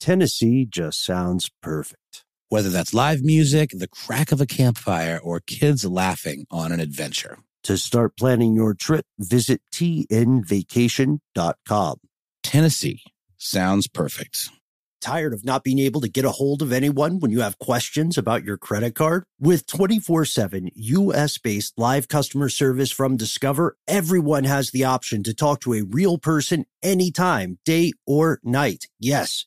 Tennessee just sounds perfect. Whether that's live music, the crack of a campfire, or kids laughing on an adventure. To start planning your trip, visit tnvacation.com. Tennessee sounds perfect. Tired of not being able to get a hold of anyone when you have questions about your credit card? With 24 7 US based live customer service from Discover, everyone has the option to talk to a real person anytime, day or night. Yes,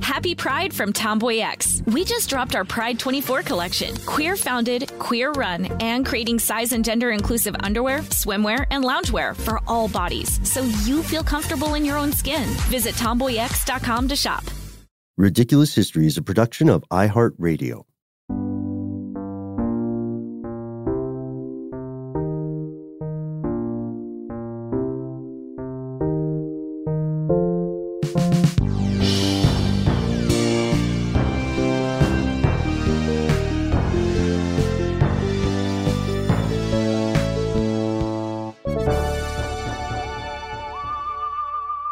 Happy Pride from TomboyX. We just dropped our Pride 24 collection. Queer founded, queer run, and creating size and gender inclusive underwear, swimwear, and loungewear for all bodies so you feel comfortable in your own skin. Visit tomboyx.com to shop. Ridiculous History is a production of iHeartRadio.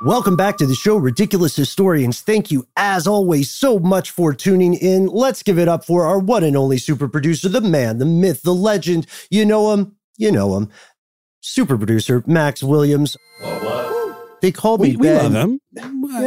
Welcome back to the show, Ridiculous Historians. Thank you, as always, so much for tuning in. Let's give it up for our one and only super producer, the man, the myth, the legend. You know him, you know him. Super producer, Max Williams. They call me We, we Ben. love him. Yeah,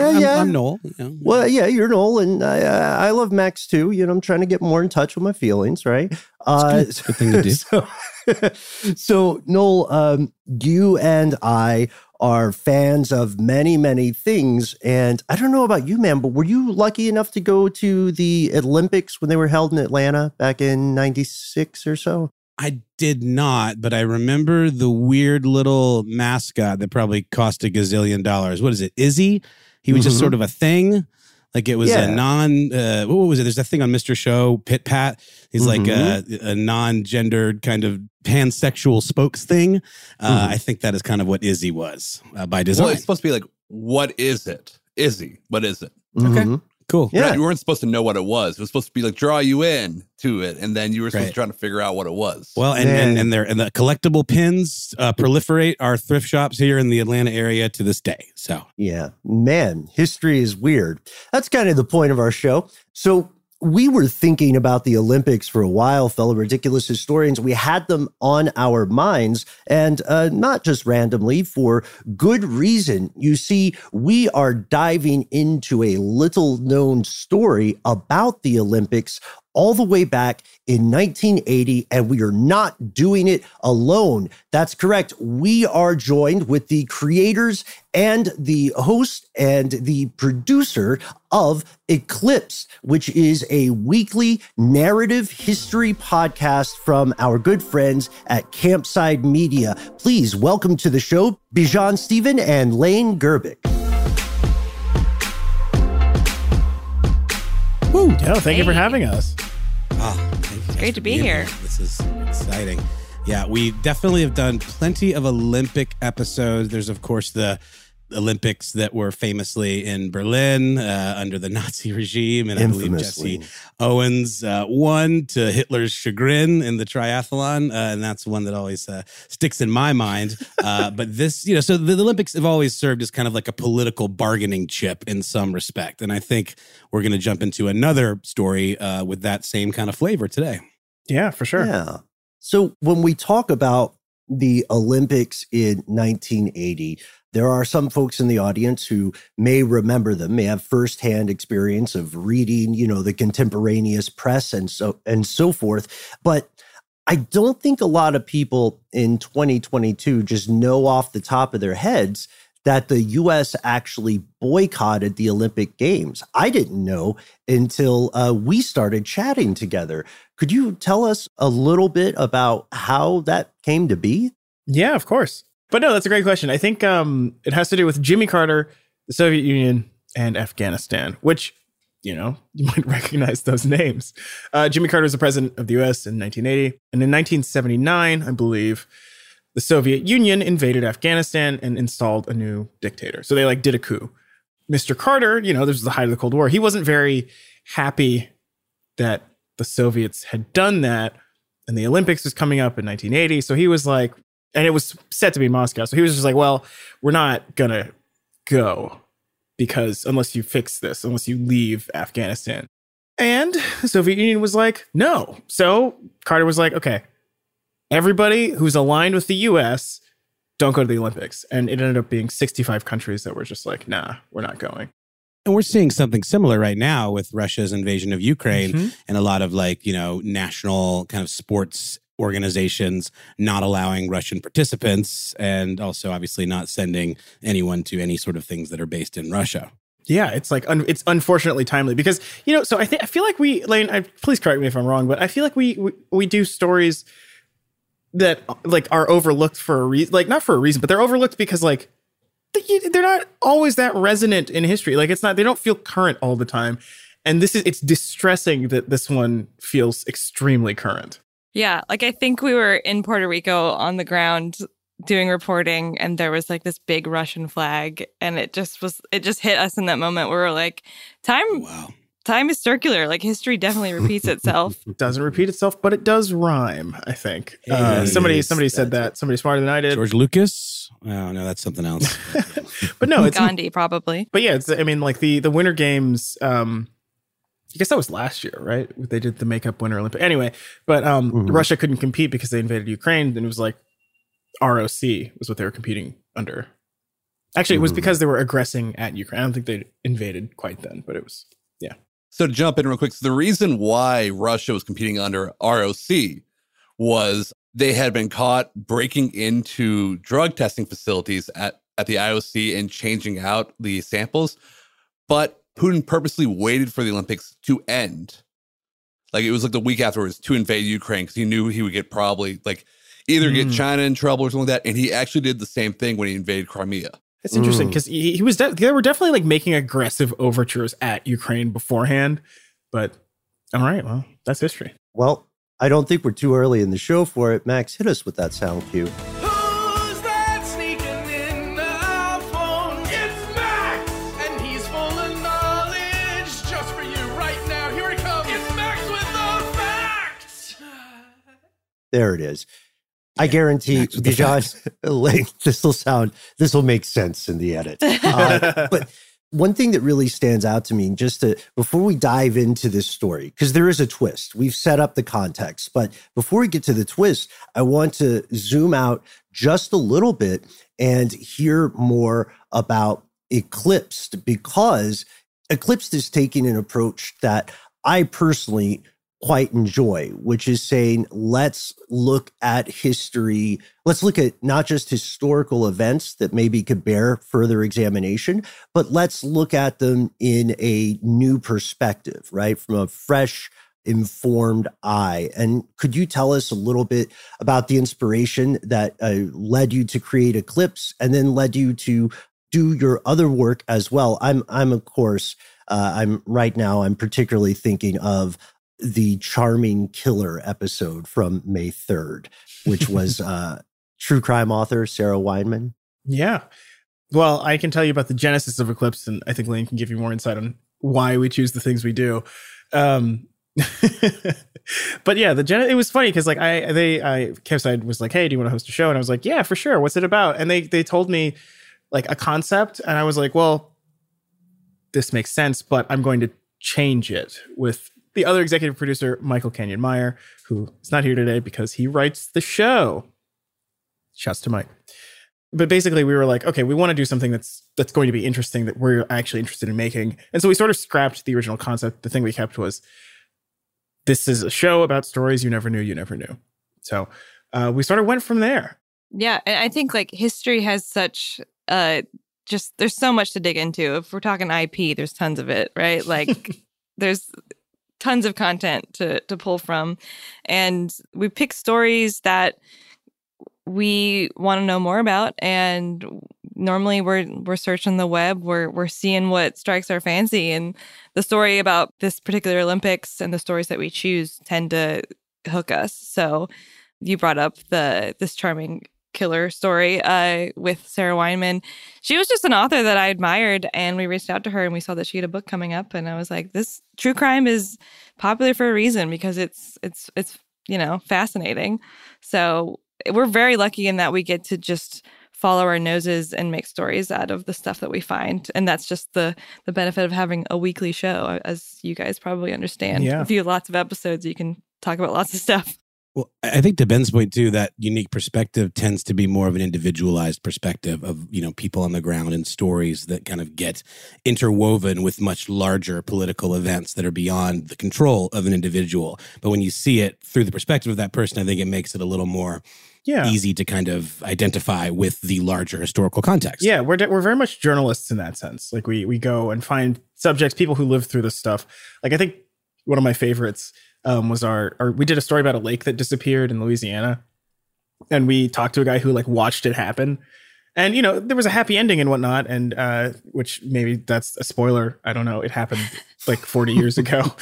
I'm, yeah. I'm Noel. you know. Well, yeah, you're Noel, and I, I I love Max too. You know, I'm trying to get more in touch with my feelings, right? Uh, good. Good thing to do. So, so Noel, um, you and I are fans of many, many things, and I don't know about you, man, but were you lucky enough to go to the Olympics when they were held in Atlanta back in '96 or so? I did not, but I remember the weird little mascot that probably cost a gazillion dollars. What is it? Izzy? He was just Mhm. sort of a thing. Like it was Yeah. a non, uh, what was it? There's a thing on Mr. Show, Pit Pat. He's like a, Mm-hmm. a non gendered kind of pansexual spokes thing. Uh, Mhm. I think that is kind of what Izzy was uh, by Well, design. it's supposed to be like, what is it? Izzy, what is it? Okay. Cool. Yeah. You weren't supposed to know what it was. It was supposed to be like draw you in to it, and then you were supposed Right. to try to figure out what it was. Well, and Man. and and, there and the collectible pins uh, proliferate our thrift shops here in the Atlanta area to this day. So Yeah, man, history is weird. That's kind of the point of our show. So, we were thinking about the Olympics for a while, fellow ridiculous historians. We had them on our minds, and uh, not just randomly, for good reason. You see, we are diving into a little known story about the Olympics all the way back in 1980, and we are not doing it alone. That's correct. We are joined with the creators and the host and the producer of Eclipsed, which is a weekly narrative history podcast from our good friends at Campside Media. Please welcome to the show Bijan Stephen and Lane Gerbic. Woo. No, thank you for having us. Ah, guys great to be here. This is exciting. Yeah, we definitely have done plenty of Olympic episodes. There's, of course, the Olympics that were famously in Berlin uh, under the Nazi regime, and I believe Jesse Owens uh, won to Hitler's chagrin in the triathlon, uh, and that's one that always uh, sticks in my mind. Uh, but this, you know, so the, the Olympics have always served as kind of like a political bargaining chip in some respect, and I think we're going to jump into another story uh, with that same kind of flavor today. Yeah, for sure. Yeah. So when we talk about the Olympics in 1980, there are some folks in the audience who may remember them, may have firsthand experience of reading, you know, the contemporaneous press and so and so forth. But I don't think a lot of people in 2022 just know off the top of their heads that the US actually boycotted the Olympic Games. I didn't know until uh, we started chatting together. Could you tell us a little bit about how that came to be? Yeah, of course. But no, that's a great question. I think um, it has to do with Jimmy Carter, the Soviet Union, and Afghanistan, which, you know, you might recognize those names. Uh, Jimmy Carter was the president of the US in 1980. And in 1979, I believe, the Soviet Union invaded Afghanistan and installed a new dictator. So they like did a coup. Mr. Carter, you know, this was the height of the Cold War. He wasn't very happy that the Soviets had done that. And the Olympics was coming up in 1980. So he was like, and it was set to be Moscow. So he was just like, well, we're not going to go because unless you fix this, unless you leave Afghanistan. And the Soviet Union was like, no. So Carter was like, okay, everybody who's aligned with the US, don't go to the Olympics. And it ended up being 65 countries that were just like, nah, we're not going. And we're seeing something similar right now with Russia's invasion of Ukraine Mhm. and a lot of like, you know, national kind of sports organizations not allowing Russian participants and also obviously not sending anyone to any sort of things that are based in Russia. Yeah, it's like un- it's unfortunately timely because you know. So I think I feel like we, Lane. I, please correct me if I'm wrong, but I feel like we we, we do stories that like are overlooked for a reason, like not for a reason, but they're overlooked because like they- they're not always that resonant in history. Like it's not they don't feel current all the time, and this is it's distressing that this one feels extremely current. Yeah, like I think we were in Puerto Rico on the ground doing reporting and there was like this big Russian flag and it just was it just hit us in that moment where we're like time Wow. time is circular like history definitely repeats itself. It doesn't repeat itself, but it does rhyme. I think uh, somebody somebody said that. Somebody smarter than I did. George Lucas? Oh, no, that's something else. but no, it's Gandhi probably. but yeah, it's I mean like the the Winter Games. Um, I guess that was last year, right? They did the makeup Winter Olympic. Anyway, but um, Mhm. Russia couldn't compete because they invaded Ukraine, and it was like ROC was what they were competing under. Actually, it was Mhm. because they were aggressing at Ukraine. I don't think they invaded quite then, but it was yeah. So to jump in real quick, so the reason why Russia was competing under ROC was they had been caught breaking into drug testing facilities at, at the IOC and changing out the samples. But Putin purposely waited for the Olympics to end. Like it was like the week afterwards to invade Ukraine because he knew he would get probably like either get Mm. China in trouble or something like that. And he actually did the same thing when he invaded Crimea. it's interesting Mm. because he, he was de- they were definitely like making aggressive overtures at Ukraine beforehand. But all right, well, that's history. Well, I don't think we're too early in the show for it. Max, hit us with that sound cue. There it is. I guarantee, Bijan, this will sound, this will make sense in the edit. Uh, but one thing that really stands out to me, just to before we dive into this story, because there is a twist. We've set up the context, but before we get to the twist, I want to zoom out just a little bit and hear more about Eclipsed because Eclipsed is taking an approach that I personally quite enjoy, which is saying, let's look at history. Let's look at not just historical events that maybe could bear further examination, but let's look at them in a new perspective, right? From a fresh, informed eye. And could you tell us a little bit about the inspiration that uh, led you to create Eclipsed and then led you to do your other work as well? I'm, I'm of course, uh, I'm right now, I'm particularly thinking of the charming killer episode from May 3rd, which was uh, true crime author Sarah Weinman. Yeah. Well, I can tell you about the genesis of Eclipsed, and I think Lane can give you more insight on why we choose the things we do. Um, but yeah, the gen- it was funny because like I they I Campside was like, hey, do you want to host a show? And I was like, yeah, for sure. What's it about? And they they told me like a concept, and I was like, well, this makes sense, but I'm going to change it with the other executive producer, Michael Canyon Meyer, who is not here today because he writes the show. Shouts to Mike but basically we were like okay we want to do something that's that's going to be interesting that we're actually interested in making and so we sort of scrapped the original concept the thing we kept was this is a show about stories you never knew you never knew so uh, we sort of went from there Yeah, and I think like history has such uh just there's so much to dig into. If we're talking IP, there's tons of it, right? Like there's tons of content to to pull from. And we pick stories that we want to know more about. And normally we're we're searching the web. We're we're seeing what strikes our fancy. And the story about this particular olympics and the stories that we choose tend to hook us. So you brought up the this charming killer story uh, with Sarah Weinman. She was just an author that I admired, and we reached out to her and we saw that she had a book coming up, and I was like, "This true crime is popular for a reason because it's it's it's you know fascinating." So we're very lucky in that we get to just follow our noses and make stories out of the stuff that we find and that's just the the benefit of having a weekly show as you guys probably understand Yeah. if you have lots of episodes you can talk about lots of stuff Well, I think to Ben's point too, that unique perspective tends to be more of an individualized perspective of you know people on the ground and stories that kind of get interwoven with much larger political events that are beyond the control of an individual. But when you see it through the perspective of that person, I think it makes it a little more Yeah. easy to kind of identify with the larger historical context. Yeah, we're we're very much journalists in that sense. Like we we go and find subjects, people who live through this stuff. Like I think one of my favorites um, was our, our we did a story about a lake that disappeared in Louisiana, and we talked to a guy who like watched it happen. And you know there was a happy ending and whatnot, and uh, which maybe that's a spoiler. I don't know. It happened like 40 years ago.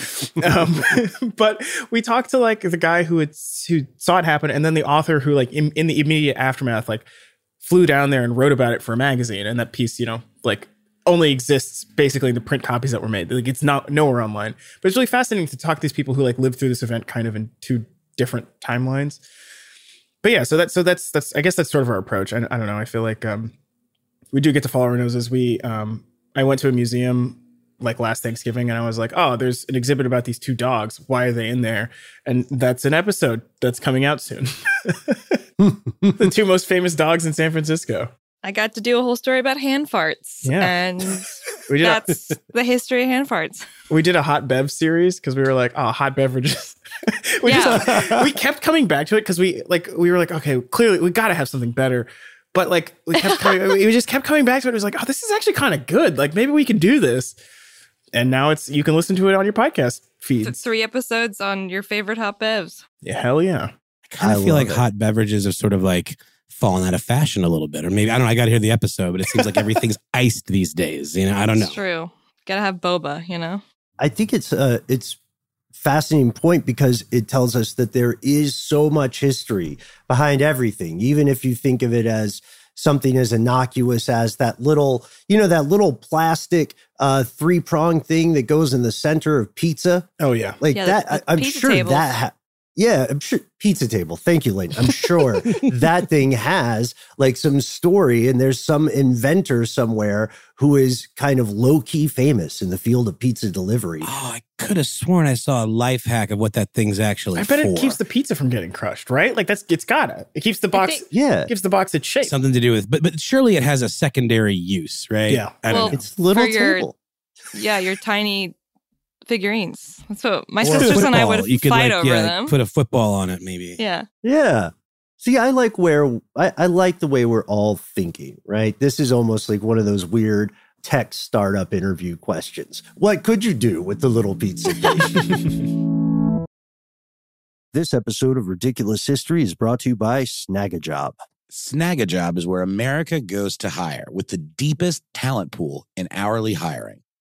Um, but we talked to like the guy who had who saw it happen, and then the author who like in, in the immediate aftermath, like flew down there and wrote about it for a magazine and that piece you know like only exists basically in the print copies that were made like it's not nowhere online but it's really fascinating to talk to these people who like lived through this event kind of in two different timelines but yeah so that's so that's that's i guess that's sort of our approach i, I don't know i feel like um we do get to follow our noses we um i went to a museum like last Thanksgiving, and I was like, "Oh, there's an exhibit about these two dogs. Why are they in there?" And that's an episode that's coming out soon. the two most famous dogs in San Francisco. I got to do a whole story about hand farts Yeah. and We did. A, that's the history of hand farts we did a hot bev series because we were like, "Oh, hot beverages." we just we kept coming back to it because we like we were like, "Okay, clearly we got to have something better." But like we kept coming, we just kept coming back to it. It was like, "Oh, this is actually kind of good. Like maybe we can do this." And now it's you can listen to it on your podcast feed. feeds. three episodes on your favorite hot bevs Yeah, hell yeah. I kind of feel like it. hot beverages are sort of like fallen out of fashion a little bit, or maybe I don't know. I got to hear the episode, but it seems like everything's iced these days. You know, I don't know. it's true gotta have boba you know I think it's uh it's fascinating point because it tells us that there is so much history behind everything, even if you think of it as something as innocuous as that little, you know, that little plastic uh three prong thing that goes in the center of pizza. Oh yeah. Like Yeah, that, the I, am sure tables. that. Ha- yeah, I'm sure pizza table. Thank you, Lane. I'm sure that thing has like some story, and there's some inventor somewhere who is kind of low key famous in the field of pizza delivery. Oh, I could have sworn I saw a life hack of what that thing's actually I bet for. it keeps the pizza from getting crushed, right? Like that's it's gotta. It keeps the box think- Yeah, gives the box its shape. something to do with, but but surely it has a secondary use, right? Yeah. I don't Well, know. it's little For your- table. yeah your tiny figurines that's what my Or sisters and i would you could fight like, over yeah, them Put a football on it, maybe. yeah Yeah. See, I like where I, I like the way we're all thinking, right? This is almost like one of those weird tech startup interview questions. What could you do with the little pizza? this episode of Ridiculous History is brought to you by Snagajob. Snagajob is where America goes to hire with the deepest talent pool in hourly hiring.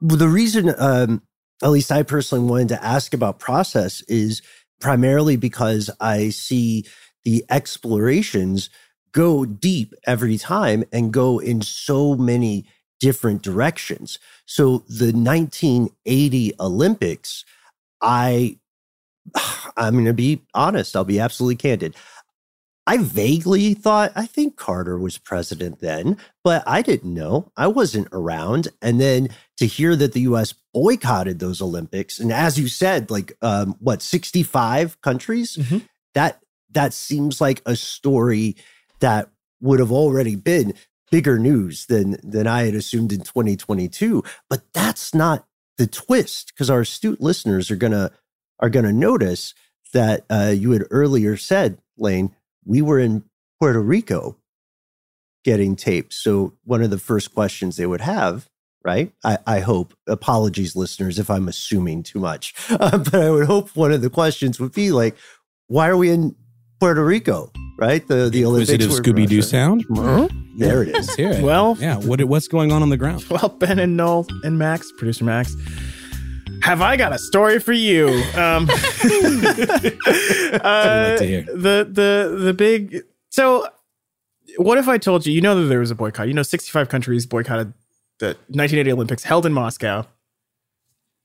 the reason, um, at least I personally wanted to ask about process is primarily because I see the explorations go deep every time and go in so many different directions. So the 1980 Olympics, I, I'm going to be honest, I'll be absolutely candid. I vaguely thought, I think Carter was president then, but I didn't know. I wasn't around. And then to hear that the US boycotted those Olympics, and as you said, like um, what, 65 countries? Mhm. That that seems like a story that would have already been bigger news than than I had assumed in 2022. But that's not the twist, because our astute listeners are gonna are gonna notice that uh, you had earlier said, Lane, we were in Puerto Rico getting taped. So one of the first questions they would have, right? I, I hope. Apologies, listeners, if I'm assuming too much, uh, but I would hope one of the questions would be like, why are we in Puerto Rico? Right? The the Olympics. Inquisitive Scooby Doo Russia. sound. There it is. Let's. Well- yeah. What what's going on on the ground? Well, Ben and Noel and Max, producer Max, have I got a story for you? Um, uh, the the the big. So, what if I told you? You know that there was a boycott. You know, sixty five countries boycotted the 1980 Olympics held in Moscow,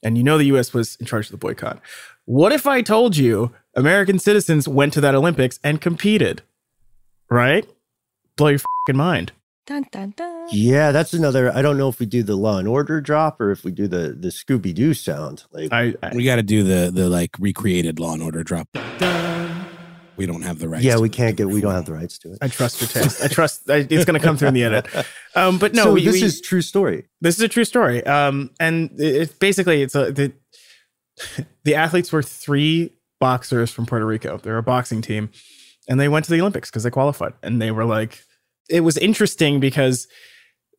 and you know the U.S. was in charge of the boycott. What if I told you American citizens went to that Olympics and competed? Right? Blow your fing mind. Dun, dun, dun. Yeah, that's another. I don't know if we do the Law and Order drop or if we do the the Scooby Doo sound. Like, I, I We got to do the the like recreated Law and Order drop. We don't have the rights. yeah, to we it. can't get. We don't have the rights to it. I trust your taste. I trust I, it's going to come through in the edit. Um, but no, so we, this we- is true story. this is a true story. Um, and it, it's basically it's a the the athletes were three boxers from Puerto Rico. They're a boxing team, and they went to the Olympics because they qualified. And they were like, it was interesting because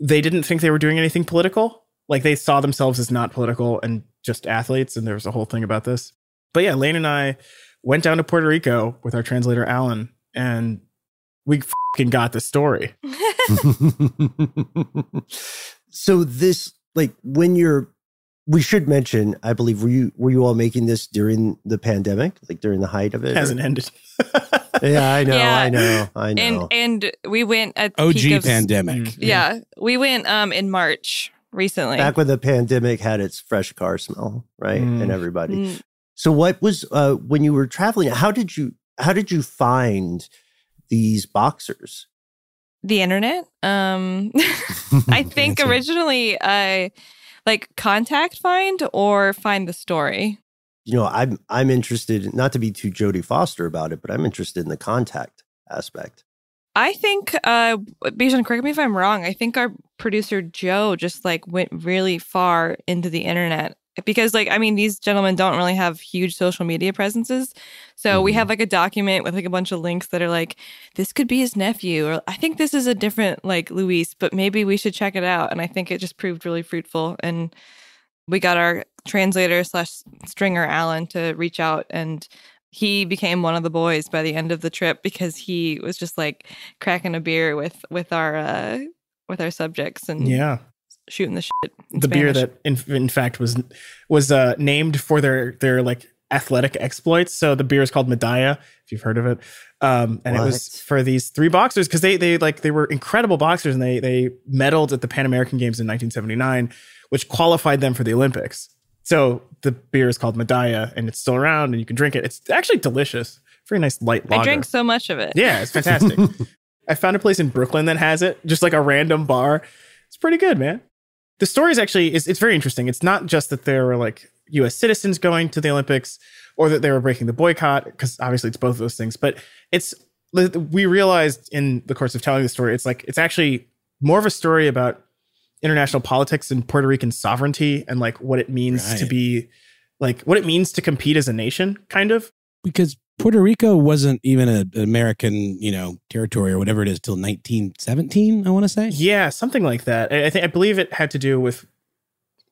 they didn't think they were doing anything political. Like they saw themselves as not political and just athletes. And there was a whole thing about this. But yeah, Lane and I went down to Puerto Rico with our translator Alan and we fucking got the story. so this like when you're we should mention i believe were you were you all making this during the pandemic like during the height of it It hasn't ended. yeah i know Yeah. i know i know And and we went at the OG peak of, pandemic. Mm. Yeah, we went um in March recently. back when the pandemic had its fresh car smell right Mm. and everybody Mm, so what was uh when you were traveling how did you how did you find these boxers the internet. Um, I think originally I like contact find or find the story. You know i'm i'm interested not to be too jodie foster about it but i'm interested in the contact aspect I think, uh, Bijan, correct me if I'm wrong. I think our producer Joe just like went really far into the internet because, like, I mean, these gentlemen don't really have huge social media presences. So we Mhm. have like a document with like a bunch of links that are like, this could be his nephew, or I think this is a different like Luis, but maybe we should check it out. And I think it just proved really fruitful. And we got our translator slash stringer Alan to reach out and he became one of the boys by the end of the trip because he was just like cracking a beer with with our uh with our subjects and Yeah, shooting the shit. the beer that in, in fact was was uh, named for their their like athletic exploits. So the beer is called Medalla, if you've heard of it. Um, and it was for these three boxers because they they like they were incredible boxers and they they medaled at the Pan American Games in 1979, which qualified them for the Olympics. So the beer is called Medalla and it's still around and you can drink it. It's actually delicious. Very nice light lager. I drank so much of it. Yeah, it's fantastic. I found a place in Brooklyn that has it, just like a random bar. It's pretty good, man. The story is actually it's, it's very interesting. It's not just that there were like U.S. citizens going to the Olympics or that they were breaking the boycott, because obviously it's both of those things. But it's we realized in the course of telling the story, it's like it's actually more of a story about international politics and Puerto Rican sovereignty and like what it means to be like what it means to compete as a nation, kind of. because Puerto Rico wasn't even a- an American, you know, territory or whatever it is till 1917. I want to say. Yeah, something like that. I, I think I believe it had to do with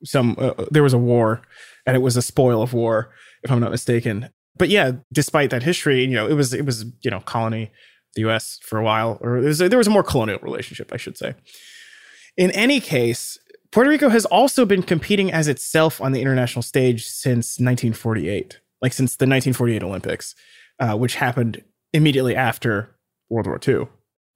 some. Uh, there was a war, and it was a spoil of war, if I'm not mistaken. But yeah, despite that history, you know, it was it was you know colony the U.S. for a while, or there was, there was a more colonial relationship, I should say. In any case, Puerto Rico has also been competing as itself on the international stage since 1948, like since the 1948 Olympics, uh, which happened immediately after World War II.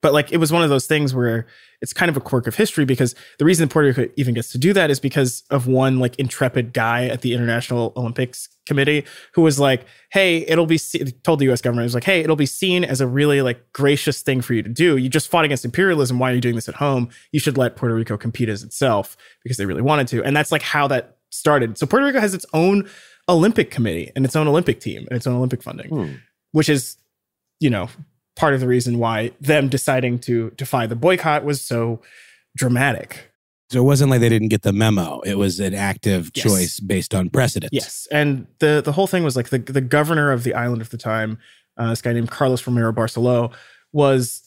But like it was one of those things where it's kind of a quirk of history because the reason Puerto Rico even gets to do that is because of one like intrepid guy at the International Olympics Committee who was like, "Hey, it'll be told the U.S. government it was like, hey, it'll be seen as a really like gracious thing for you to do. You just fought against imperialism. Why are you doing this at home? You should let Puerto Rico compete as itself because they really wanted to." And that's like how that started. So Puerto Rico has its own Olympic committee and its own Olympic team and its own Olympic funding Hmm. which is, you know, part of the reason why them deciding to defy the boycott was so dramatic. So it wasn't like they didn't get the memo. It was an active Yes. choice based on precedent. Yes, and the the whole thing was like the the governor of the island at the time, uh, this guy named Carlos Romero Barceló, was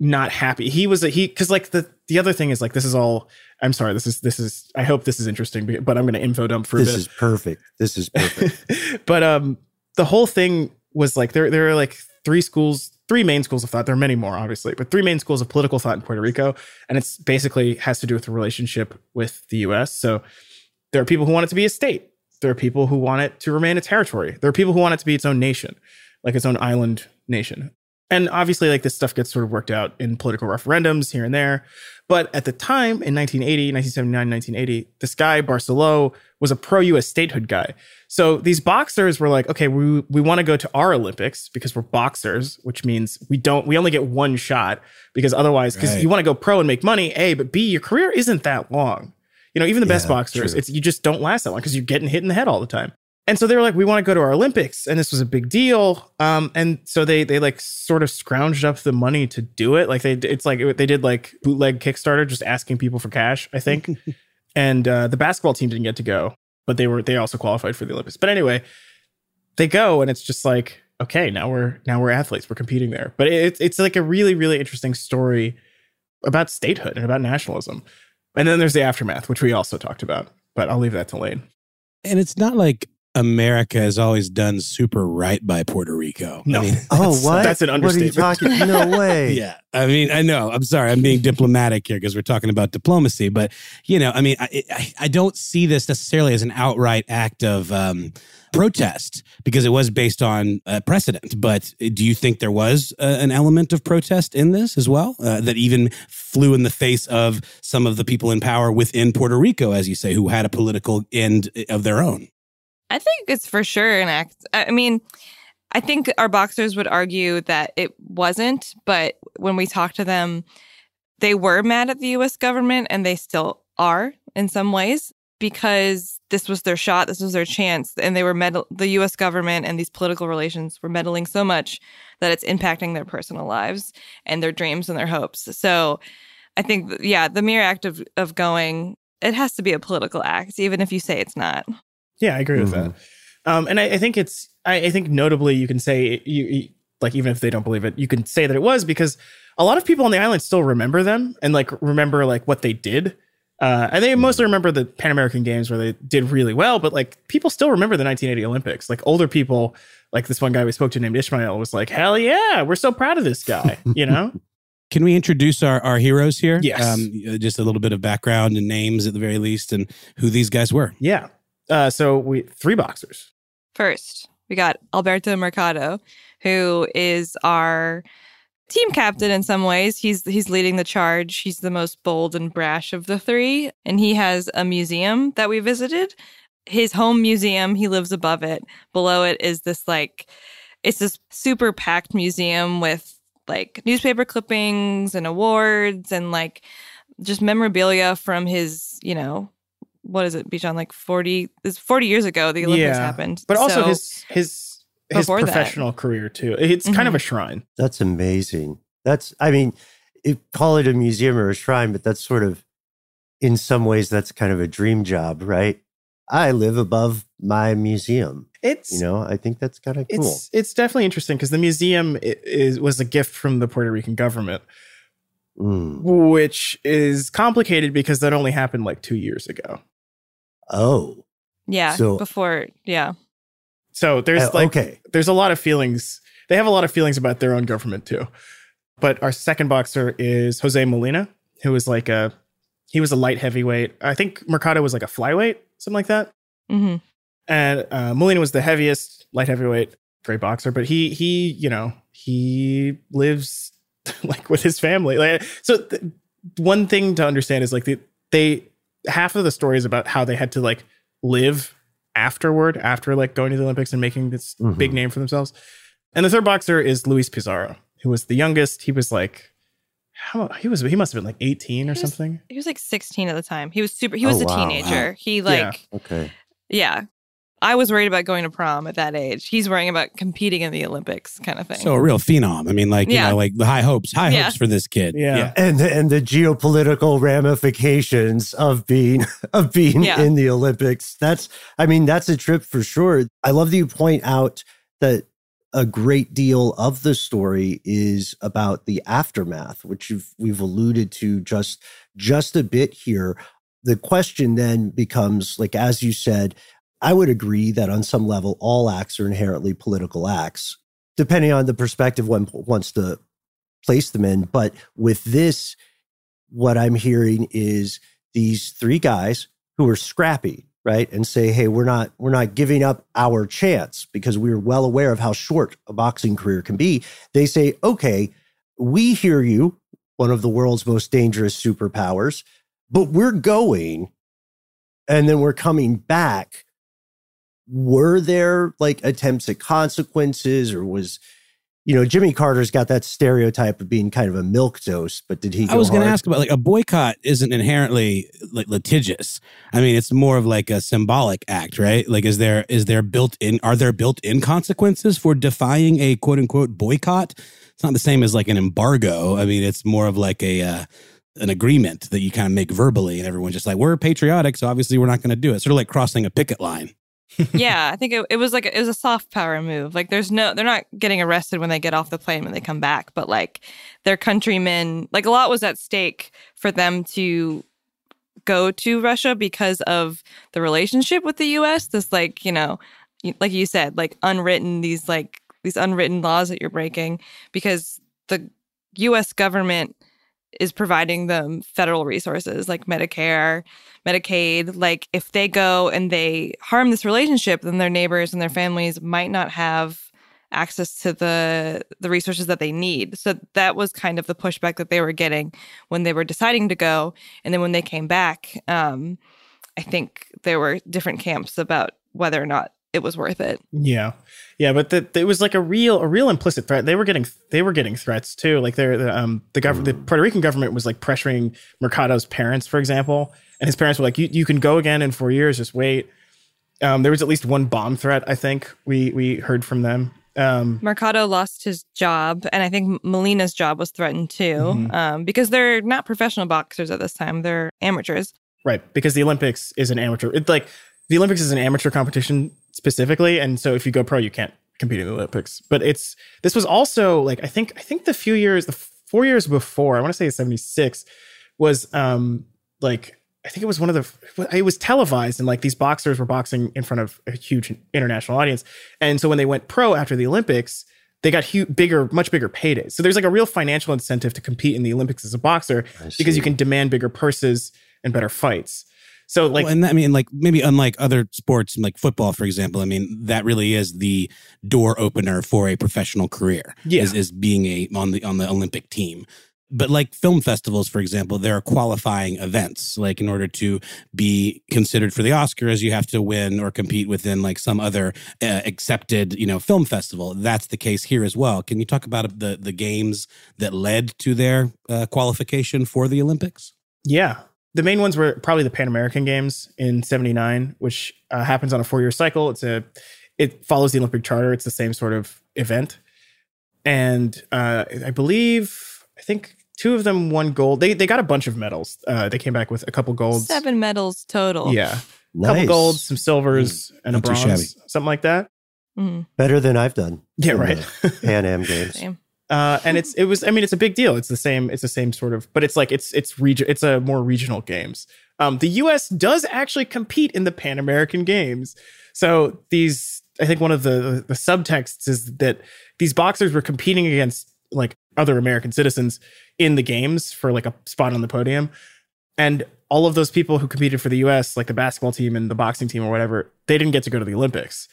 not happy. He was a, he because like the the other thing is like this is all. I'm sorry. This is this is. I hope this is interesting, but- I'm going to info dump for this is perfect this is perfect but um the whole thing was like there there are like three schools three main schools of thought. There are many more obviously but three main schools of political thought in puerto rico. And it's basically has to do with the relationship with the us so there are people who want it to be a state. There are people who want it to remain a territory. There are people who want it to be its own nation like its own island nation. And obviously like this stuff gets sort of worked out in political referendums here and there but at the time in 1980 1979 1980 this guy barcelo was a pro-us statehood guy so these boxers were like, okay, we we want to go to our Olympics because we're boxers, which means we don't we only get one shot because otherwise because Right. you want to go pro and make money, A, but B, your career isn't that long. You know, even the best boxers, true. it's you just don't last that long because you're getting hit in the head all the time. And so they were like, we want to go to our Olympics, and this was a big deal. Um, and so they they like sort of scrounged up the money to do it. Like they it's like they did like bootleg Kickstarter, just asking people for cash, I think. and uh, the basketball team didn't get to go, but they were they also qualified for the Olympics. But anyway, they go, and it's just like okay, now we're now we're athletes, we're competing there. But it's it's like a really really interesting story about statehood and about nationalism. And then there's the aftermath, which we also talked about. But I'll leave that to Lane. And it's not like America has always done super right by Puerto Rico. No. I mean, Oh, what? that's an What are you understatement. talking? No way. yeah. I mean, I know. I'm sorry. I'm being diplomatic here because we're talking about diplomacy. But, you know, I mean, I, I, I don't see this necessarily as an outright act of um, protest because it was based on uh, precedent. But do you think there was uh, an element of protest in this as well uh, that even flew in the face of some of the people in power within Puerto Rico, as you say, who had a political end of their own? I think it's for sure an act. I mean, I think our boxers would argue that it wasn't, but when we talk to them, they were mad at the US government and they still are in some ways because this was their shot, this was their chance, and they were meddle- the US government and these political relations were meddling so much that it's impacting their personal lives and their dreams and their hopes. So I think, yeah, the mere act of, of going, it has to be a political act, even if you say it's not. Yeah, I agree with that. Um, and I, I think it's, I, I think notably you can say, you, you, like, even if they don't believe it, you can say that it was because a lot of people on the island still remember them and like remember like what they did. Uh, and they mostly remember the Pan American Games where they did really well, but like people still remember the 1980 Olympics. Like older people, like this one guy we spoke to named Ishmael was like, hell yeah, we're so proud of this guy, you know? Can we introduce our, our heroes here? Yes. Um, just a little bit of background and names at the very least and who these guys were. yeah. Uh, so we, three boxers. First, we got Alberto Mercado, who is our team captain in some ways. He's he's leading the charge. He's the most bold and brash of the three, and he has a museum that we visited. His home museum, he lives above it. Below it is this like it's this super packed museum with like newspaper clippings and awards and like just memorabilia from his, you know, what is it, Bijan? Like 40, it's 40 years ago the Olympics Yeah. happened. But also So- his, his, his Before that. professional career too. It's kind of Mhm. a shrine. That's amazing. That's, I mean, it, call it a museum or a shrine, but that's sort of, in some ways, that's kind of a dream job, right? I live above my museum. It's You know, I think that's kind of cool. it's it's definitely interesting because the museum i- is was a gift from the Puerto Rican government, Mm. which is complicated because that only happened like two years ago. Oh, Yeah, So- before, yeah. So there's Uh, like okay. there's a lot of feelings. They have a lot of feelings about their own government too. But our second boxer is Jose Molina, who was like a he was a light heavyweight. I think Mercado was like a flyweight, something like that. hmm and uh, Molina was the heaviest light heavyweight, great boxer. But he he you know he lives like with his family. Like so, th- one thing to understand is like the, they half of the story is about how they had to like live afterward after like going to the Olympics and making this Mhm. big name for themselves. And the third boxer is Luis Pizarro, who was the youngest. He was like how he was he must have been like 18 or He was- something. He was like 16 at the time. He was super, he was Oh, a wow. teenager. He like, okay. yeah. I was worried about going to prom at that age. He's worrying about competing in the Olympics kind of thing. So a real phenom. I mean, like, Yeah. you know, like the high hopes, high Yeah. hopes for this kid. Yeah. and the, and the geopolitical ramifications of being of being Yeah. in the Olympics. That's I mean that's a trip for sure. I love that you point out that a great deal of the story is about the aftermath, which you've, we've alluded to just just a bit here. The question then becomes like as you said, I would agree that on some level all acts are inherently political acts, depending on the perspective one wants to place them in. But with this, what I'm hearing is these three guys who are scrappy, right? And say, hey, we're not, we're not giving up our chance because we're well aware of how short a boxing career can be. They say, okay, we hear you, one of the world's most dangerous superpowers, but we're going and then we're coming back. Were there like attempts at consequences or was you know, Jimmy Carter's got that stereotype of being kind of a milk dose, but did he? I was going to ask about like a boycott isn't inherently like litigious. I mean, it's more of like a symbolic act, right? Like, is there is there built in are there built in consequences for defying a quote unquote boycott? It's not the same as like an embargo. I mean, it's more of like a uh, an agreement that you kind of make verbally, and everyone's just like, we're patriotic, so obviously we're not going to do it. Sort of like crossing a picket line. Yeah, I think it, it was like it was a soft power move. Like there's no they're not getting arrested when they get off the plane when they come back, but like their countrymen, like a lot was at stake for them to go to Russia because of the relationship with the US, this like, you know, like you said, like unwritten these like these unwritten laws that you're breaking because the U.S. government is providing them federal resources like Medicare, Medicaid. Like if they go and they harm this relationship, then their neighbors and their families might not have access to the the resources that they need. So that was kind of the pushback that they were getting when they were deciding to go, and then when they came back, um, I think there were different camps about whether or not it was worth it. Yeah, yeah, but the, it was like a real, a real implicit threat. They were getting, they were getting threats too. Like they're the um the government, the Puerto Rican government was like pressuring Mercado's parents, for example, and his parents were like, "You you can go again in four years, just wait." Um, there was at least one bomb threat. I think we we heard from them. Um, Mercado lost his job, and I think Molina's job was threatened too, Mhm. um, because they're not professional boxers at this time; they're amateurs. Right, because the Olympics is an amateur. It's like the Olympics is an amateur competition specifically, and so if you go pro, you can't compete in the Olympics. But it's this was also like I think I think the few years, the four years before, I want to say seventy six, was um like I think it was one of the it was televised, and like these boxers were boxing in front of a huge international audience, and so when they went pro after the Olympics. They got huge, bigger, much bigger paydays. So there's like a real financial incentive to compete in the Olympics as a boxer because you can demand bigger purses and better fights. So like well, and I mean, like maybe unlike other sports, like football, for example, I mean, that really is the door opener for a professional career. Yeah. is, is being a on the on the Olympic team. But like film festivals, for example, there are qualifying events. Like in order to be considered for the Oscars, you have to win or compete within like some other uh, accepted, you know, film festival. That's the case here as well. Can you talk about the the games that led to their uh, qualification for the Olympics? Yeah. The main ones were probably the Pan American Games in 79, which uh, happens on a four year cycle. It's a, it follows the Olympic Charter. It's the same sort of event. And uh, I believe, I think two of them won gold. They, they got a bunch of medals. Uh, they came back with a couple golds. Seven medals total. Yeah. A Nice. couple golds, some silvers, and a bronze, something like that. Mhm. Better than I've done. Yeah, right. the Pan Am Games. Same. Uh, and it's it was I mean it's a big deal. It's the same it's the same sort of, but it's like it's it's region it's a more regional games. Um, the U.S. does actually compete in the Pan American Games, so these I think one of the the subtexts is that these boxers were competing against like other American citizens in the games for like a spot on the podium, and all of those people who competed for the U.S. like the basketball team and the boxing team or whatever, they didn't get to go to the Olympics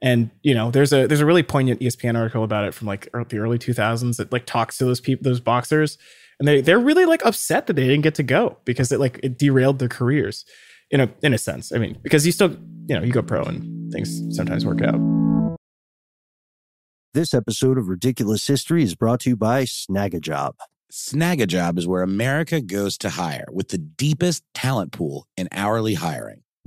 and you know there's a there's a really poignant espn article about it from like ear- the early 2000s that like talks to those people those boxers and they they're really like upset that they didn't get to go because it like it derailed their careers in a in a sense i mean because you still you know you go pro and things sometimes work out This episode of Ridiculous History is brought to you by Snagajob. Snagajob is where America goes to hire with the deepest talent pool in hourly hiring.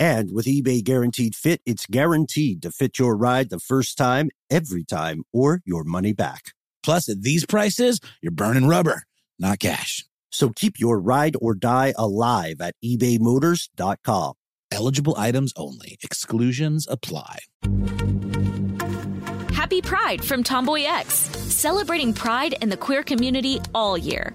And with eBay Guaranteed Fit, it's guaranteed to fit your ride the first time, every time, or your money back. Plus, at these prices, you're burning rubber, not cash. So keep your ride or die alive at ebaymotors.com. Eligible items only. Exclusions apply. Happy Pride from TomboyX, celebrating pride in the queer community all year.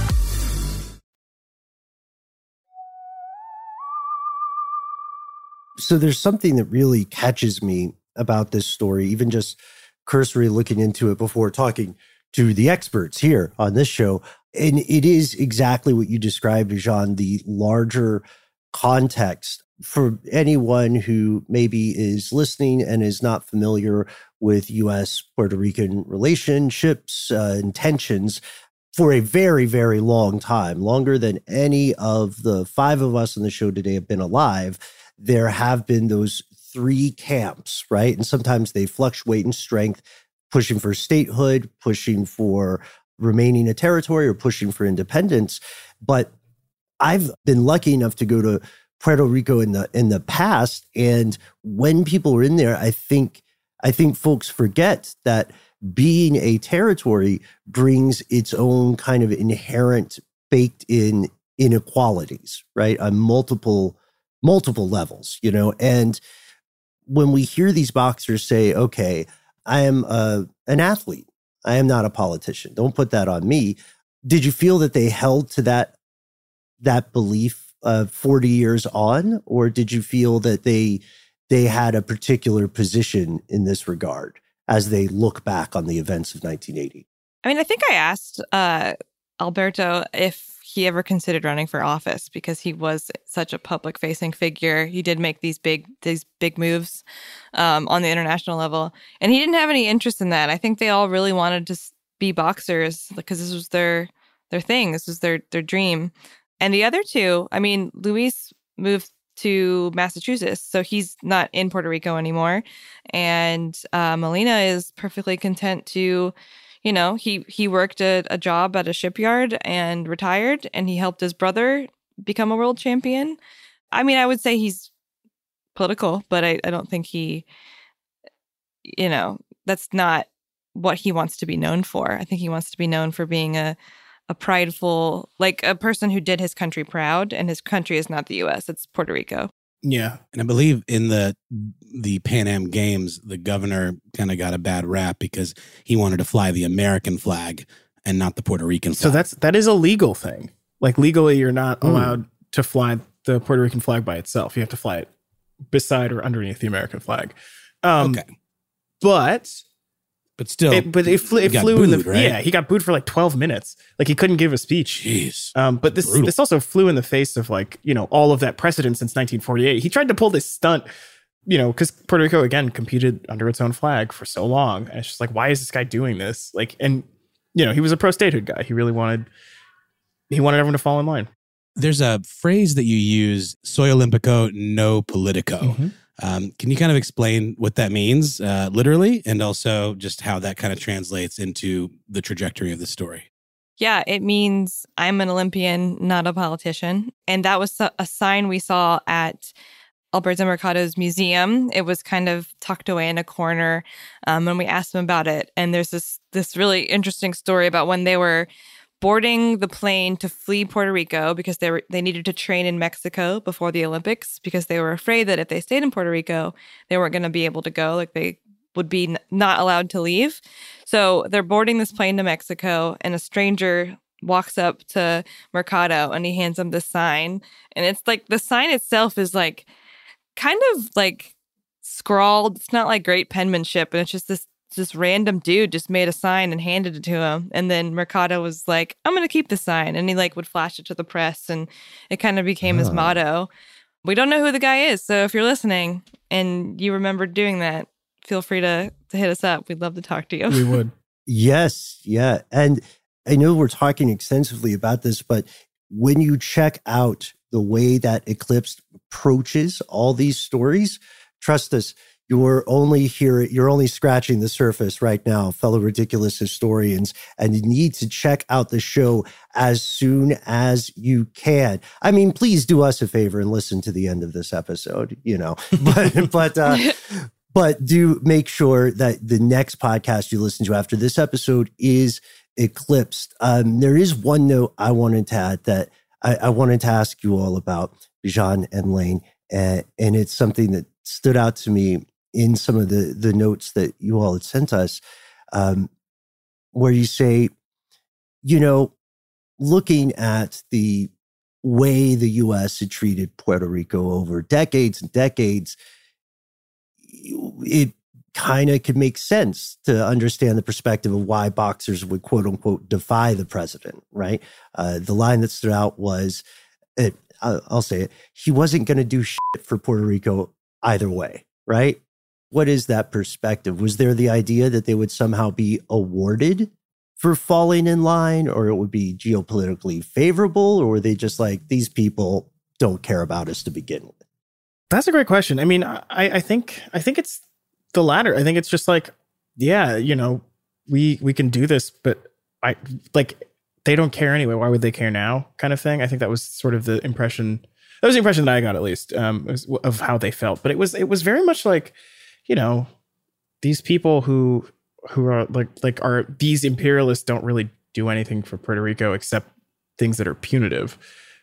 So there's something that really catches me about this story, even just cursory looking into it before talking to the experts here on this show. And it is exactly what you described, Bijan, the larger context for anyone who maybe is listening and is not familiar with US Puerto Rican relationships uh, for a very, very long time, longer than any of the five of us on the show today have been alive. There have been those three camps, right? And sometimes they fluctuate in strength, pushing for statehood, pushing for remaining a territory, or pushing for independence. But I've been lucky enough to go to Puerto Rico in the in the past, and when people are in there, I think I think folks forget that being a territory brings its own kind of inherent baked in inequalities, right? On multiple multiple levels, you know. And when we hear these boxers say, "Okay, I am a, an athlete. I am not a politician. Don't put that on me." Did you feel that they held to that that belief uh, 40 years on or did you feel that they they had a particular position in this regard as they look back on the events of 1980 I mean, I think I asked uh, Alberto if he ever considered running for office because he was such a public facing figure. He did make these big these big moves um, on the international level, and he didn't have any interest in that. I think they all really wanted to be boxers because this was their their thing. This was their their dream. And the other two, I mean, Luis moved to Massachusetts, so he's not in Puerto Rico anymore, and uh, Molina is perfectly content to you know he he worked a, a job at a shipyard and retired and he helped his brother become a world champion. I mean i would say he's political but i, I don't think he you know that's not what he wants to be known for. I think he wants to be known for being a a prideful like a person who did his country proud and his country is not the us it's puerto rico Yeah. And I believe in the the Pan Am Games, the governor kind of got a bad rap because he wanted to fly the American flag and not the Puerto Rican flag. So that's that is a legal thing. Like legally, you're not Hmm. allowed to fly the Puerto Rican flag by itself. You have to fly it beside or underneath the American flag. Um, okay, But but still, it, but it, flew, it flew in the right? yeah. He got booed for like 12 minutes. Like he couldn't give a speech. jeez, Um, but this Brutal. this also flew in the face of like you know all of that precedent since 1948. He tried to pull this stunt, you know, because Puerto Rico again competed under its own flag for so long. And it's just like, why is this guy doing this? Like, and you know, he was a pro statehood guy. He really wanted he wanted everyone to fall in line. there's a phrase that you use: "Soy Olympico, no politico." Mm-hmm. Um, can you kind of explain what that means, uh, literally, and also just how that kind of translates into the trajectory of the story? Yeah, it means I'm an Olympian, not a politician. And that was a sign we saw at Alberto Mercado's museum. It was kind of tucked away in a corner. Um, and we asked him about it. And there's this this really interesting story about when they were boarding the plane to flee Puerto Rico because they were they needed to train in Mexico before the Olympics because they were afraid that if they stayed in Puerto Rico, they weren't going to be able to go. Like they would be n- not allowed to leave. So they're boarding this plane to Mexico, and a stranger walks up to Mercado and he hands him this sign. And it's like the sign itself is like kind of like scrawled. It's not like great penmanship, and it's just this this random dude just made a sign and handed it to him. And then Mercado was like, I'm gonna keep the sign. And he like would flash it to the press and it kind of became his motto. We don't know who the guy is. So if you're listening and you remember doing that, feel free to to hit us up. We'd love to talk to you. We would. Yes, yeah. And I know we're talking extensively about this, but when you check out the way that Eclipsed approaches all these stories, trust us, you're only here, you're only scratching the surface right now, fellow ridiculous historians, and you need to check out the show as soon as you can. I mean, please do us a favor and listen to the end of this episode, you know. But but uh but do make sure that the next podcast you listen to after this episode is eclipsed. Um, there is one note I wanted to add that I, I wanted to ask you all about Bijan and Lane, and, and it's something that stood out to me in some of the the notes that you all had sent us, um, where you say, you know, looking at the way the U.S. had treated Puerto Rico over decades and decades, it kind of could make sense to understand the perspective of why boxers would quote unquote defy the president, right? Uh, the line that stood out was, it, I'll say it, he wasn't going to do shit for Puerto Rico either way, right? What is that perspective? Was there the idea that they would somehow be awarded for falling in line or it would be geopolitically favorable or were they just like, these people don't care about us to begin with? That's a great question. I mean, I, I think I think it's the latter. I think it's just like, yeah, you know, we we can do this, but I like they don't care anyway. Why would they care now? Kind of thing. I think that was sort of the impression. That was the impression that I got at least um, of how they felt. But it was it was very much like, you know, these people who who are like like are these imperialists don't really do anything for Puerto Rico except things that are punitive.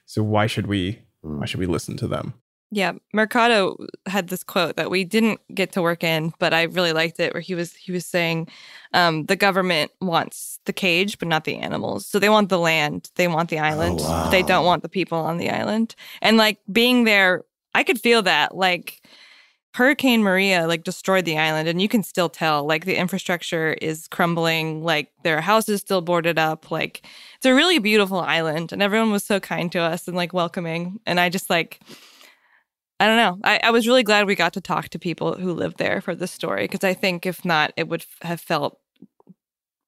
So why should we why should we listen to them? Yeah, Mercado had this quote that we didn't get to work in, but I really liked it. Where he was he was saying, um, "The government wants the cage, but not the animals. So they want the land, they want the island, but they don't want the people on the island." And like being there, I could feel that. Like Hurricane Maria, like destroyed the island, and you can still tell. Like the infrastructure is crumbling. Like their are houses still boarded up. Like it's a really beautiful island, and everyone was so kind to us and like welcoming. And I just like. I don't know. I, I was really glad we got to talk to people who lived there for this story because I think if not, it would f- have felt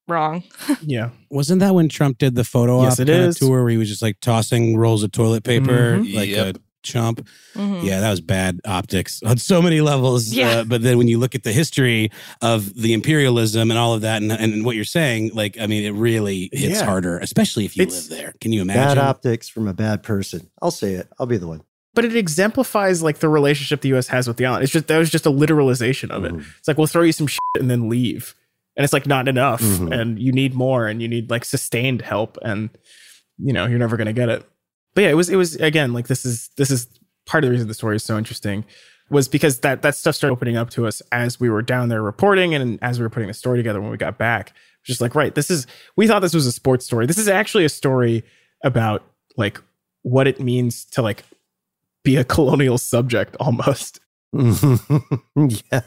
wrong. Yeah. Wasn't that when Trump did the photo Yes, op it tour where he was just like tossing rolls of toilet paper Mhm. like Yep. a chump? Mhm. Yeah, that was bad optics on so many levels. Yeah. Uh, but then when you look at the history of the imperialism and all of that and, and what you're saying, like, I mean, it really hits Yeah. harder, especially if you It's- live there. Can you imagine? Bad optics from a bad person. I'll say it. I'll be the one. but it exemplifies like the relationship the U.S. has with the island. It's just that was just a literalization of it. Mhm. It's like we'll throw you some shit and then leave, and it's like not enough, Mhm. and you need more, and you need like sustained help, and you know you're never gonna get it. But yeah, it was it was again like this is this is part of the reason the story is so interesting was because that that stuff started opening up to us as we were down there reporting and as we were putting the story together when we got back. Just like right, this is we thought this was a sports story. This is actually a story about like what it means to like be a colonial subject almost. yeah.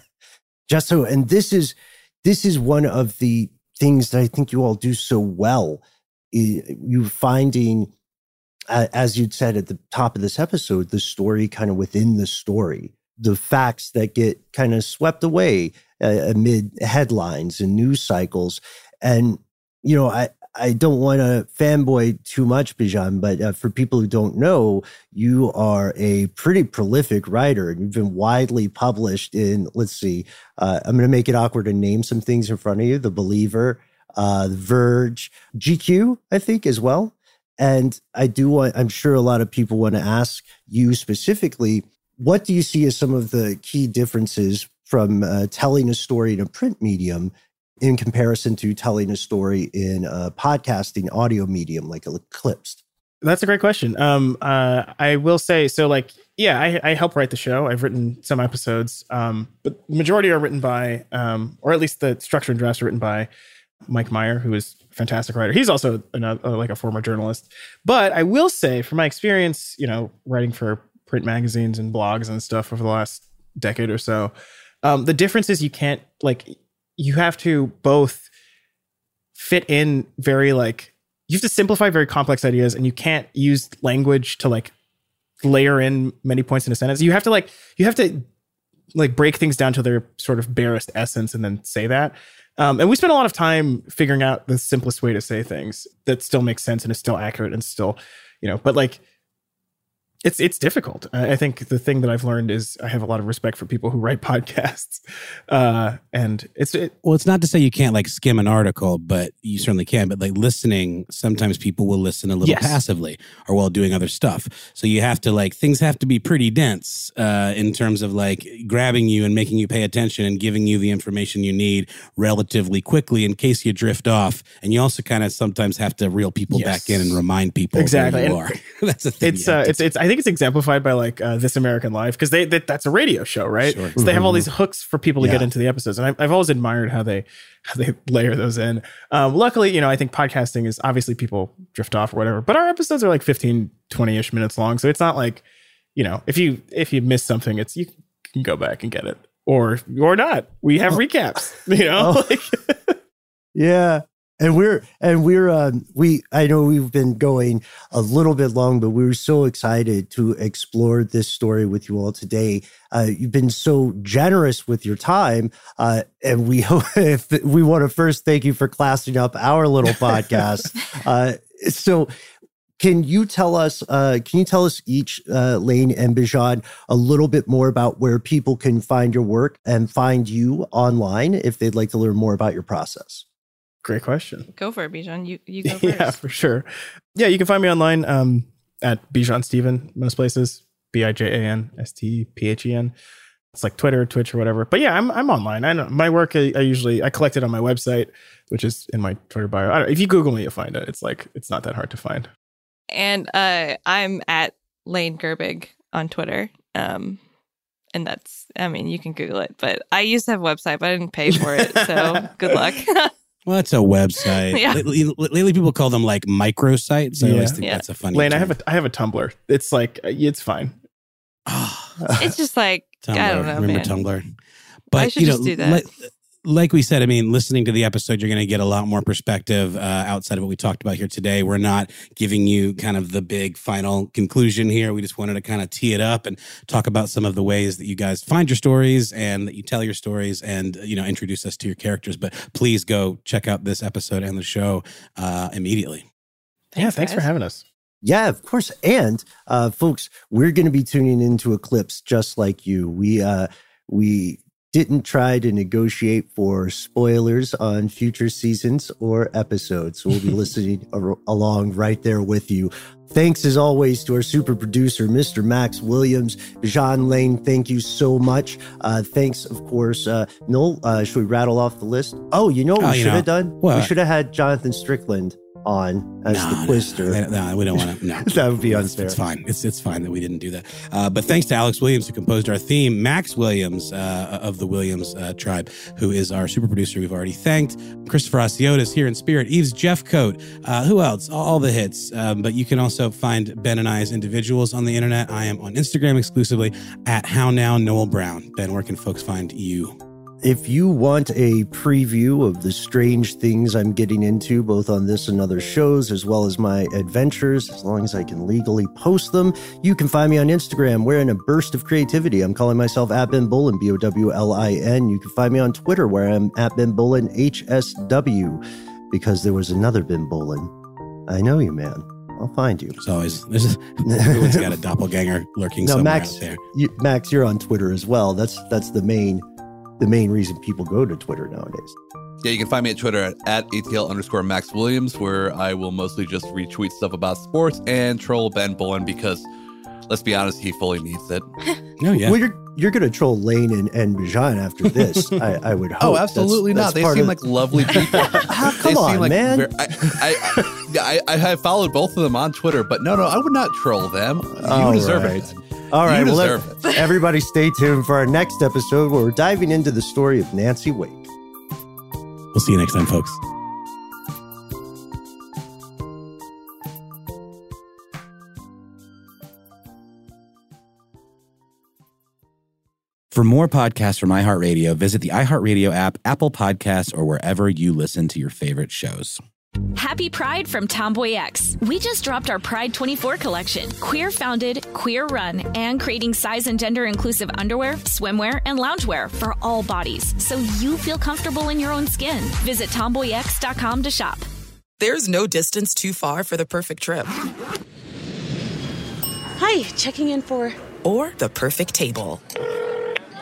Just so, and this is this is one of the things that I think you all do so well. You finding, as you'd said at the top of this episode, the story kind of within the story, the facts that get kind of swept away uh, amid headlines and news cycles, and you know, I I don't want to fanboy too much, Bijan, but uh, for people who don't know, you are a pretty prolific writer and you've been widely published in, let's see, uh, I'm going to make it awkward to name some things in front of you The Believer, uh, The Verge, GQ, I think, as well. And I do want, I'm sure a lot of people want to ask you specifically what do you see as some of the key differences from uh, telling a story in a print medium in comparison to telling a story in a podcasting audio medium like Eclipsed? That's a great question. Um, uh, I will say so. Like, yeah, I, I help write the show. I've written some episodes, um, but the majority are written by, um, or at least the structure and drafts are written by Mike Meyer, who is fantastic writer. He's also another, like a former journalist. But I will say, from my experience, you know, writing for print magazines and blogs and stuff over the last decade or so, um, the difference is you can't like you have to both fit in very like you have to simplify very complex ideas and you can't use language to like layer in many points in a sentence. You have to like you have to like break things down to their sort of barest essence and then say that. Um, and we spent a lot of time figuring out the simplest way to say things that still makes sense and is still accurate and still, you know, but like it's it's difficult. I think the thing that I've learned is I have a lot of respect for people who write podcasts, uh, and it's it, well, it's not to say you can't like skim an article, but you certainly can. But like listening, sometimes people will listen a little Yes. passively or while doing other stuff. So you have to like things have to be pretty dense uh, in terms of like grabbing you and making you pay attention and giving you the information you need relatively quickly in case you drift off. And you also kind of sometimes have to reel people Yes. back in and remind people Exactly. where you And are. That's the thing. it's uh, it's it's I think it's exemplified by like uh, This American Life because they that, that's a radio show, right? Sure. So they have all these hooks for people to get into the episodes, and I've, I've always admired how they how they layer those in. Um, luckily, you know, I think podcasting is obviously people drift off or whatever, but our episodes are like 15, 20 ish minutes long, so it's not like you know if you if you miss something, it's you can go back and get it. Or or not. We have recaps, you know. Oh. Like, Yeah. And we're and we're um we I know we've been going a little bit long, but we were so excited to explore this story with you all today. Uh, you've been so generous with your time, uh, and we if we want to first thank you for classing up our little podcast. uh, so, can you tell us? Uh, can you tell us each, uh, Lane and Bijan, a little bit more about where people can find your work and find you online if they'd like to learn more about your process? Great question. Go for it, Bijan. You you go first. yeah, for sure. Yeah, you can find me online um, at Bijan Stephen, most places. B I J A N S T P H E N. It's like Twitter, Twitch, or whatever. But yeah, I'm I'm online. I know my work. I, I usually I collect it on my website, which is in my Twitter bio. I don't, if you Google me, you'll find it. It's like it's not that hard to find. And uh, I'm at Lane Gerbig on Twitter. Um, and that's, I mean, you can Google it, but I used to have a website, but I didn't pay for it. So good luck. Well, it's a website. Yeah. Lately, lately people call them like microsites. I always think Yeah. that's a funny. Lane, I have a I have a Tumblr. It's like uh, it's fine. it's just like, Tumblr. I don't know, Remember man. Tumblr? But should you know, just do that. Like, like we said, I mean, listening to the episode, you're going to get a lot more perspective uh, outside of what we talked about here today. We're not giving you kind of the big final conclusion here. We just wanted to kind of tee it up and talk about some of the ways that you guys find your stories and that you tell your stories and you know introduce us to your characters. But please go check out this episode and the show uh, immediately. yeah, thanks for having us. Yeah, of course. And uh, folks, we're going to be tuning into Eclipsed just like you. We uh, we didn't try to negotiate for spoilers on future seasons or episodes. We'll be listening ar- along right there with you. Thanks as always to our super producer, Mr. Max Williams. Bijan Lane, thank you so much. Uh, thanks, of course. Uh, Noel, uh, should we rattle off the list? Oh, you know what Oh, we should know, have done? what? We should have had Jonathan Strickland on as No, the no. No, no, we don't want to. No, That would be It's- unfair. It's fine. It's it's fine that we didn't do that. Uh, but thanks to Alex Williams who composed our theme, Max Williams uh, of the Williams uh, tribe, who is our super producer. We've already thanked Christopher Hasiotis here in spirit. Eves Jeff Coat. Uh, who else? All, all the hits. Um, but you can also find Ben and I as individuals on the internet. I am on Instagram exclusively at How Now Noel Brown. Ben, where can folks find you? If you want a preview of the strange things I'm getting into, both on this and other shows, as well as my adventures, as long as I can legally post them, you can find me on Instagram. We're in a burst of creativity. I'm calling myself at Ben Bowlin, B O W L I N. You can find me on Twitter, where I'm at Ben Bowlin, HSW, because there was another Ben Bowlin. I know you, man. I'll find you. As always, there's everyone's got a doppelganger lurking No, somewhere Max, out there. you, Max, you're on Twitter as well. That's that's the main the main reason people go to Twitter nowadays. Yeah, you can find me at Twitter at, at ATL underscore Max Williams, where I will mostly just retweet stuff about sports and troll Ben Bowlin because, let's be honest, he fully needs it. Oh yeah. Well, you're you're going to troll Lane and, and Bijan after this. I, I would hope. Oh, absolutely that's not. They seem of- like lovely people. Ah, They come on, like man. ver- I, I, I, I have followed both of them on Twitter, but no, no, I would not troll them. You All deserve right. it. All right, You well, deserve let- everybody stay tuned for our next episode where we're diving into the story of Nancy Wake. We'll see you next time, folks. For more podcasts from iHeartRadio, visit the iHeartRadio app, Apple Podcasts, or wherever you listen to your favorite shows. Happy Pride from TomboyX. We just dropped our Pride 24 collection. Queer founded, queer run, and creating size and gender inclusive underwear, swimwear, and loungewear for all bodies so you feel comfortable in your own skin. Visit tomboyx.com to shop. There's no distance too far for the perfect trip. Hi, checking in for. Or the perfect table.